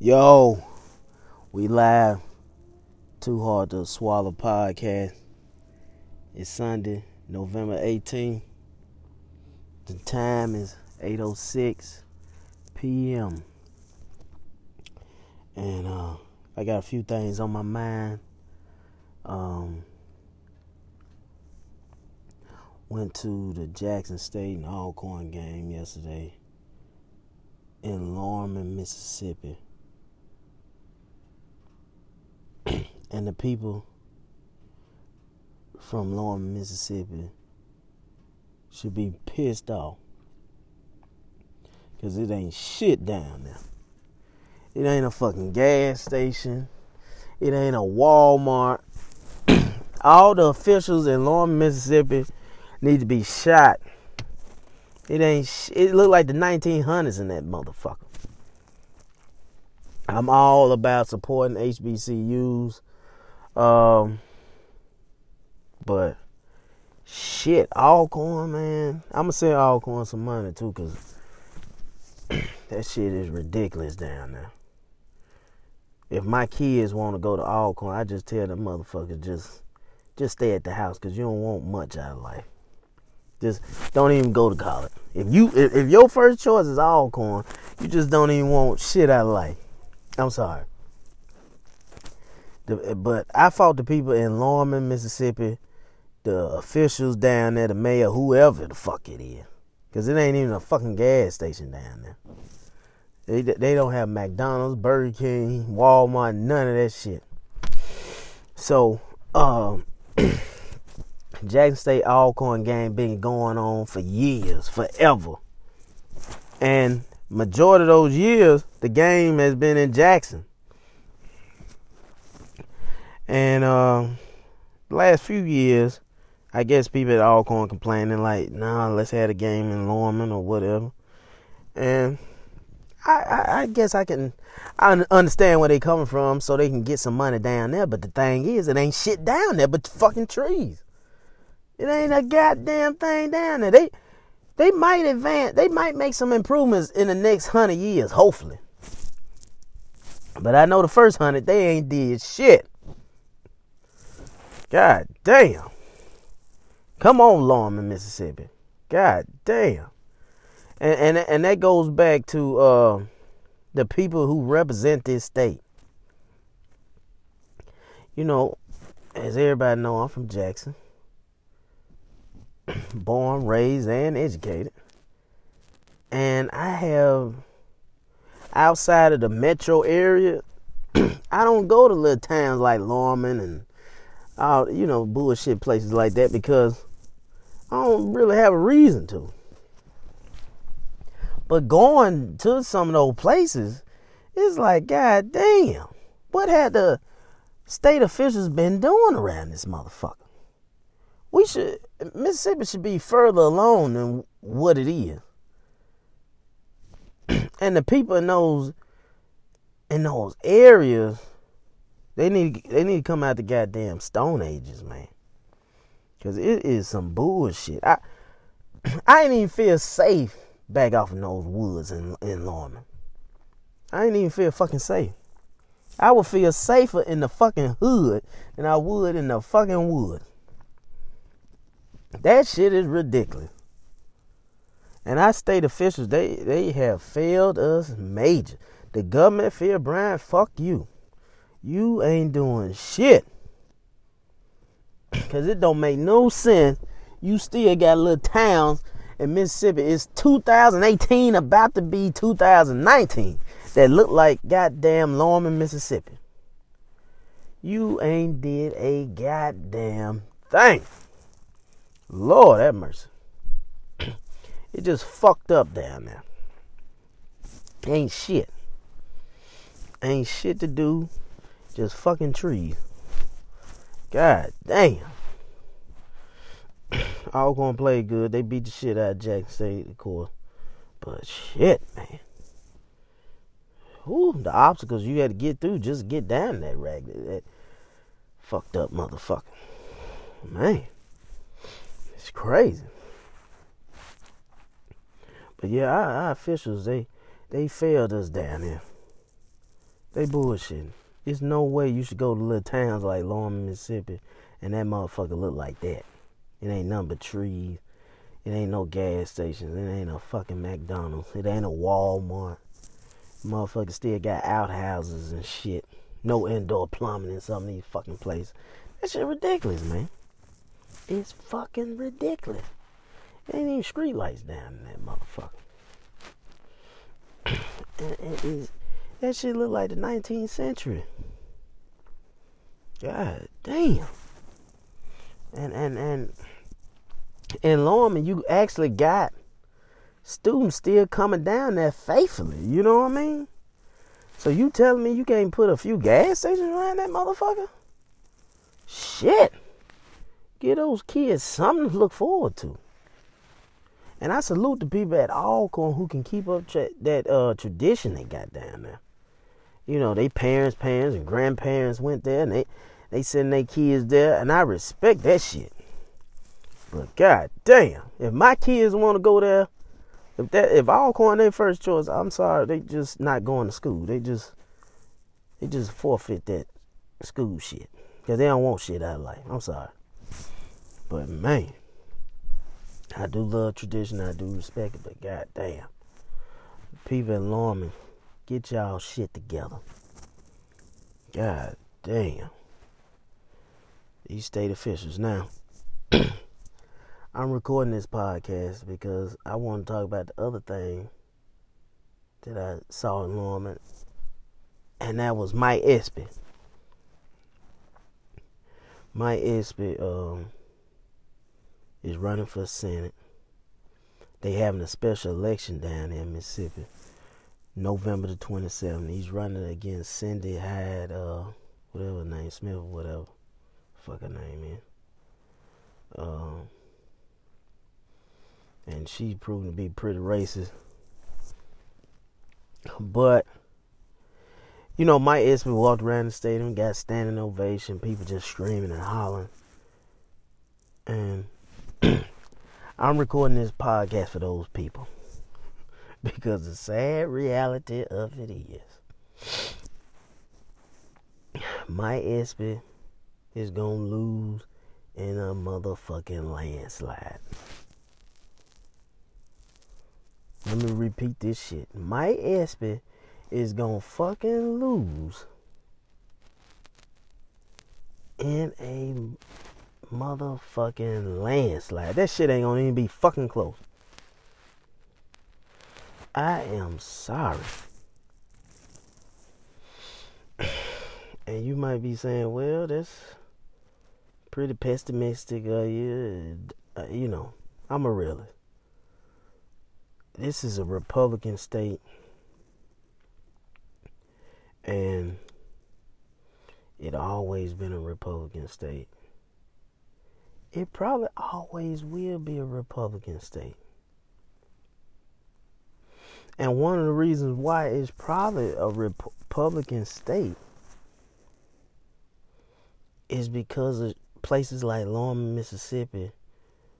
Yo, we live. Too hard to swallow podcast. It's Sunday, November 18th. The time is 8:06 p.m. And uh, I got a few things on my mind. Um, went to the Jackson State and Alcorn game yesterday in Lorman, Mississippi. And the people from Lorman, Mississippi should be pissed off because it ain't shit down there. It ain't a fucking gas station. It ain't a Walmart. All the officials in Lorman, Mississippi need to be shot. It ain't. Sh- it look like the 1900s in that motherfucker. I'm all about supporting HBCUs. Um, but shit, Alcorn, man. I'm gonna send Alcorn some money too, cause that shit is ridiculous down there. If my kids want to go to Alcorn, I just tell them motherfuckers just just stay at the house, cause you don't want much out of life. Just don't even go to college. If you if, if your first choice is Alcorn, you just don't even want shit out of life. I'm sorry. The, but I fought the people in Lorman, Mississippi, the officials down there, the mayor, whoever the fuck it is. Because it ain't even a fucking gas station down there. They, they don't have McDonald's, Burger King, Walmart, none of that shit. So, um, Jackson State Alcorn game been going on for years, forever. And majority of those years, the game has been in Jackson. And uh, last few years, I guess people at Alcorn complaining like, nah, let's have a game in Lorman or whatever. And I, I, I guess I can I understand where they coming from so they can get some money down there. But the thing is, it ain't shit down there but fucking trees. It ain't a goddamn thing down there. They they might advance. They might make some improvements in the next hundred years, hopefully. But I know the first hundred they ain't did shit. God damn. Come on, Lorman, Mississippi. God damn. And and and that goes back to uh, the people who represent this state. You know, as everybody know, I'm from Jackson. Born, raised, and educated. And I have outside of the metro area, I don't go to little towns like Lorman and uh, you know, bullshit places like that because I don't really have a reason to. But going to some of those places, it's like, God damn, what had the state officials been doing around this motherfucker? We should, Mississippi should be further along than what it is. and the people in those, in those areas, they need they need to come out the goddamn Stone Ages, man. Cause it is some bullshit. I I ain't even feel safe back off in those woods in in Lorman. I ain't even feel fucking safe. I would feel safer in the fucking hood than I would in the fucking woods. That shit is ridiculous. And our state officials, they they have failed us major. The government, Phil Bryant, fuck you you ain't doing shit. Cause it don't make no sense. You still got little towns in Mississippi. It's 2018, about to be 2019, that look like goddamn Lorman, Mississippi. You ain't did a goddamn thing. Lord have mercy. It just fucked up down there. Ain't shit. Ain't shit to do just fucking trees. God damn. All gonna play good. They beat the shit out of Jackson State, of course. But shit, man. Ooh, the obstacles you had to get through just to get down that rag. That fucked up motherfucker. Man. It's crazy. But yeah, our, our officials, they they failed us down here. They bullshitting. There's no way you should go to little towns like Lorman, Mississippi, and that motherfucker look like that. It ain't nothing but trees. It ain't no gas stations. It ain't no fucking McDonald's. It ain't a Walmart. Motherfuckers still got outhouses and shit. No indoor plumbing in some of these fucking places. That shit ridiculous, man. It's fucking ridiculous. It ain't even street lights down in that motherfucker. it is that shit look like the 19th century. God damn. And and and in Lorman, you actually got students still coming down there faithfully. You know what I mean? So you telling me you can't put a few gas stations around that motherfucker? Shit. Give those kids something to look forward to. And I salute the people at Alcorn who can keep up tra- that uh, tradition they got down there. You know, they parents, parents, and grandparents went there, and they they send their kids there, and I respect that shit. But god damn, if my kids want to go there, if that if Alcorn their first choice, I'm sorry, they just not going to school. They just they just forfeit that school shit because they don't want shit out of life. I'm sorry, but man, I do love tradition. I do respect it, but god damn, people in Lorman, get y'all shit together. God damn. These state officials now. I'm recording this podcast because I want to talk about the other thing that I saw in Lorman, and that was Mike Espy. Mike Espy um, is running for Senate. They having a special election down in Mississippi, November the 27th. He's running against Cindy Hyde, uh, whatever name, Smith, whatever, fuck her name is. Um, and she's proven to be pretty racist. But you know, Mike Espy walked around the stadium, got standing ovation, people just screaming and hollering. And I'm recording this podcast for those people. Because the sad reality of it is Mike Espy is gonna lose in a motherfucking landslide. Let me repeat this shit. Mike Espy is gonna fucking lose in a motherfucking landslide. That shit ain't gonna even be fucking close. I am sorry. And you might be saying, well, that's pretty pessimistic. Uh, uh, you know, I'm a realist this is a Republican state, and it always been a Republican state. It probably always will be a Republican state. And one of the reasons why it's probably a Republican state is because of places like Lorman, Mississippi,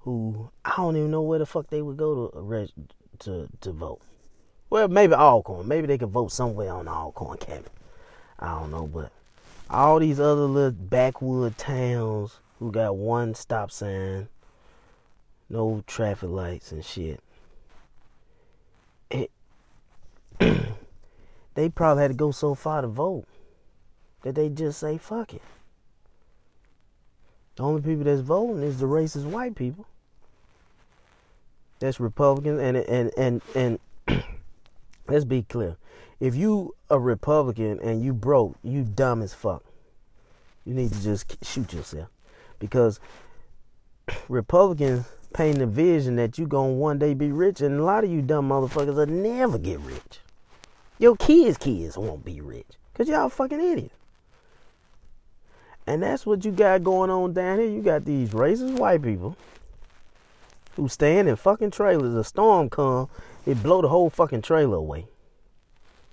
who I don't even know where the fuck they would go to to to vote. Well, maybe Alcorn. Maybe they could vote somewhere on the Alcorn cabinet. I don't know, but all these other little backwood towns who got one stop sign, no traffic lights and shit. It, they probably had to go so far to vote that they just say fuck it. The only people that's voting is the racist white people that's Republicans and and and and let's be clear. If you a Republican and you broke, you dumb as fuck. You need to just shoot yourself because Republicans paint the vision that you gonna one day be rich, and a lot of you dumb motherfuckers will never get rich. Your kids' kids won't be rich because y'all fucking idiots. And that's what you got going on down here. You got these racist white people who stand in fucking trailers. A storm come, it blow the whole fucking trailer away.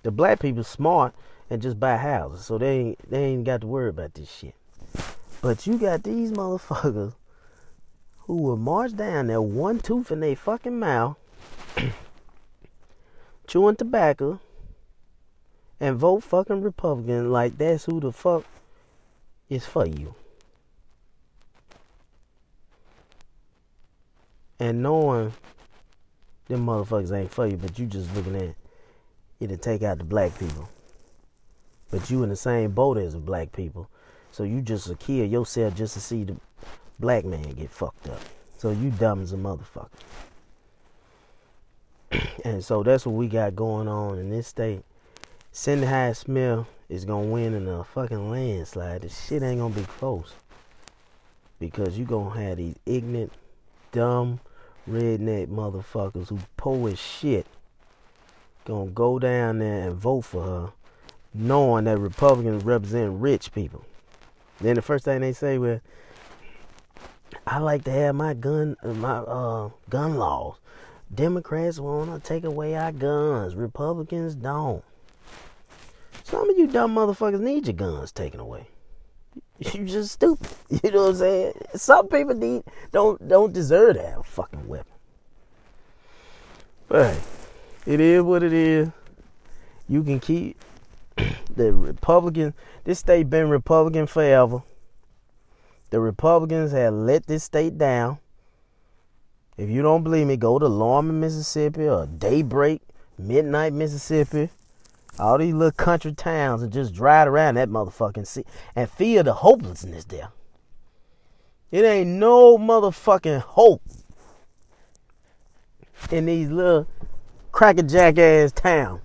The black people smart and just buy houses, so they ain't they ain't got to worry about this shit. But you got these motherfuckers who will march down there one tooth in their fucking mouth, chewing tobacco, and vote fucking Republican like that's who the fuck is for you. And knowing them motherfuckers ain't for you, but you just looking at it to take out the black people. But you in the same boat as the black people. So you just a kill yourself just to see the black man get fucked up. So you dumb as a motherfucker. and so that's what we got going on in this state. Cindy Hyde Smith is gonna win in a fucking landslide. This shit ain't gonna be close. Because you gonna have these ignorant, dumb, redneck motherfuckers who poor as shit gonna go down there and vote for her, knowing that Republicans represent rich people. Then the first thing they say, well, I like to have my gun, my uh, gun laws. Democrats want to take away our guns. Republicans don't. Some of you dumb motherfuckers need your guns taken away. You just stupid. You know what I'm saying? Some people need don't don't deserve to have a fucking weapon. But hey, it is what it is. You can keep the Republican. This state been Republican forever. The Republicans have let this state down. If you don't believe me, go to Lorman, Mississippi, or Daybreak, Midnight, Mississippi, all these little country towns, and just drive around that motherfucking city and feel the hopelessness there. It ain't no motherfucking hope in these little crackerjack ass towns.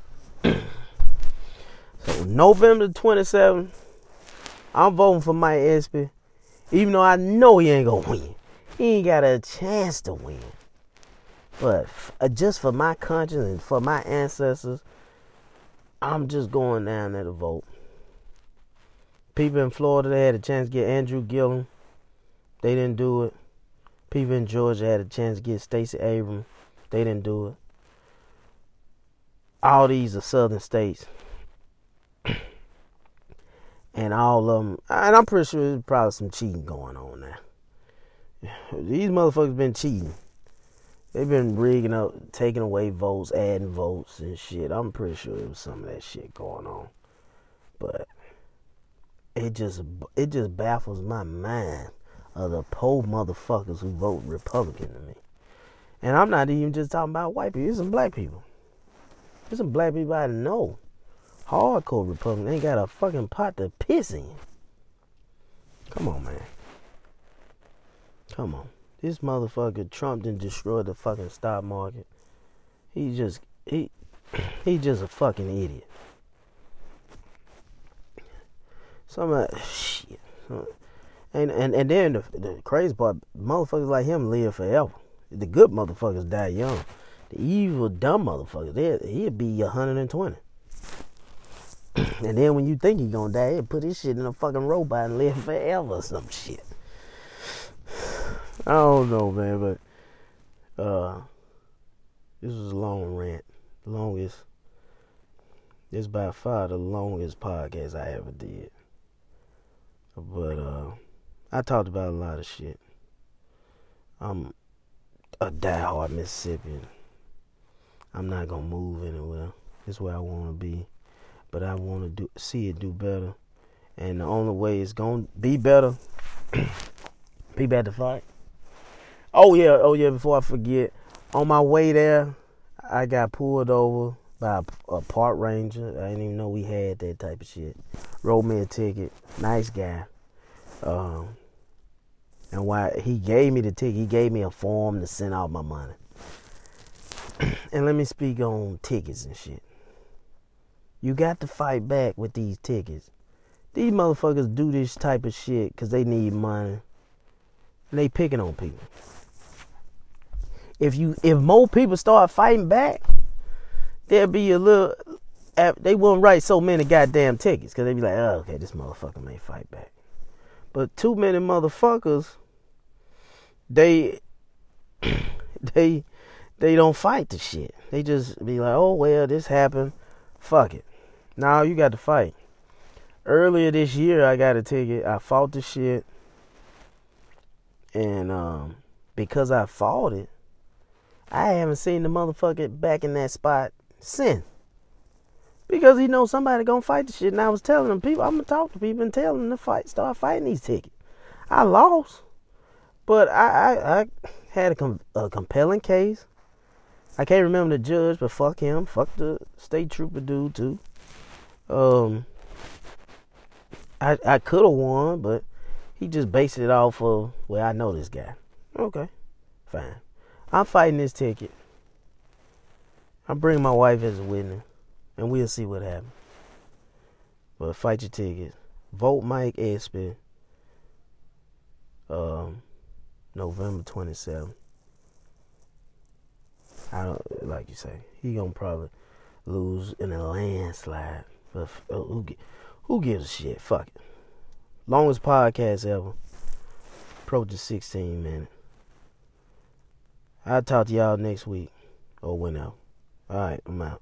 so November 27th, I'm voting for Mike Espy, even though I know he ain't gonna win. He ain't got a chance to win. But uh, just for my conscience and for my ancestors, I'm just going down there to vote. People in Florida, they had a chance to get Andrew Gillum. They didn't do it. People in Georgia had a chance to get Stacey Abrams. They didn't do it. All these are southern states. and all of them, and I'm pretty sure there's probably some cheating going on there. These motherfuckers been cheating. They've been rigging up, taking away votes, adding votes and shit. I'm pretty sure there was some of that shit going on, but it just it just baffles my mind of the poor motherfuckers who vote Republican to me. And I'm not even just talking about white people. There's some black people. There's some black people I know. Hardcore Republican ain't got a fucking pot to piss in. Come on, man. Come on. This motherfucker Trump didn't destroy the fucking stock market. He just he he just a fucking idiot. Some uh, shit. And and and then the, the crazy part, motherfuckers like him live forever. The good motherfuckers die young. The evil dumb motherfuckers, they he'll be 120. and then when you think he's gonna die, he'll put his shit in a fucking robot and live forever or some shit. I don't know, man, but uh, this was a long rant. The longest. This by far the longest podcast I ever did. But uh, I talked about a lot of shit. I'm a diehard Mississippian. I'm not gonna move anywhere. It's where I want to be, but I want to do see it do better, and the only way it's gonna be better, be better fight Oh yeah, oh yeah. Before I forget, on my way there, I got pulled over by a, a park ranger. I didn't even know we had that type of shit. Wrote me a ticket. Nice guy. Um, and why he gave me the ticket, he gave me a form to send out my money. and let me speak on tickets and shit. You got to fight back with these tickets. These motherfuckers do this type of shit because they need money. And they picking on people if you if more people start fighting back, there'll be a little. They won't write so many goddamn tickets because they'd be like, oh, okay, this motherfucker may fight back. But too many motherfuckers, they they they don't fight the shit. They just be like, oh well, this happened. Fuck it. Now you got to fight. Earlier this year, I got a ticket. I fought the shit, and um, because I fought it, I haven't seen the motherfucker back in that spot since. Because he knows somebody gonna fight the shit. And I was telling him, people, I'm gonna talk to people and tell them to fight, start fighting these tickets. I lost, but I I, I had a, com- a compelling case. I can't remember the judge, but fuck him. Fuck the state trooper dude too. Um, I I could have won, but he just based it off of well, I know this guy. Okay, fine. I'm fighting this ticket. I'm bringing my wife as a witness, and we'll see what happens. But fight your ticket. Vote Mike Espy. Um, November 27th. I don't like you say he gonna probably lose in a landslide. But uh, who who gives a shit? Fuck it. Longest podcast ever. Approaching 16 minutes. I'll talk to y'all next week or whenever. All right, I'm out.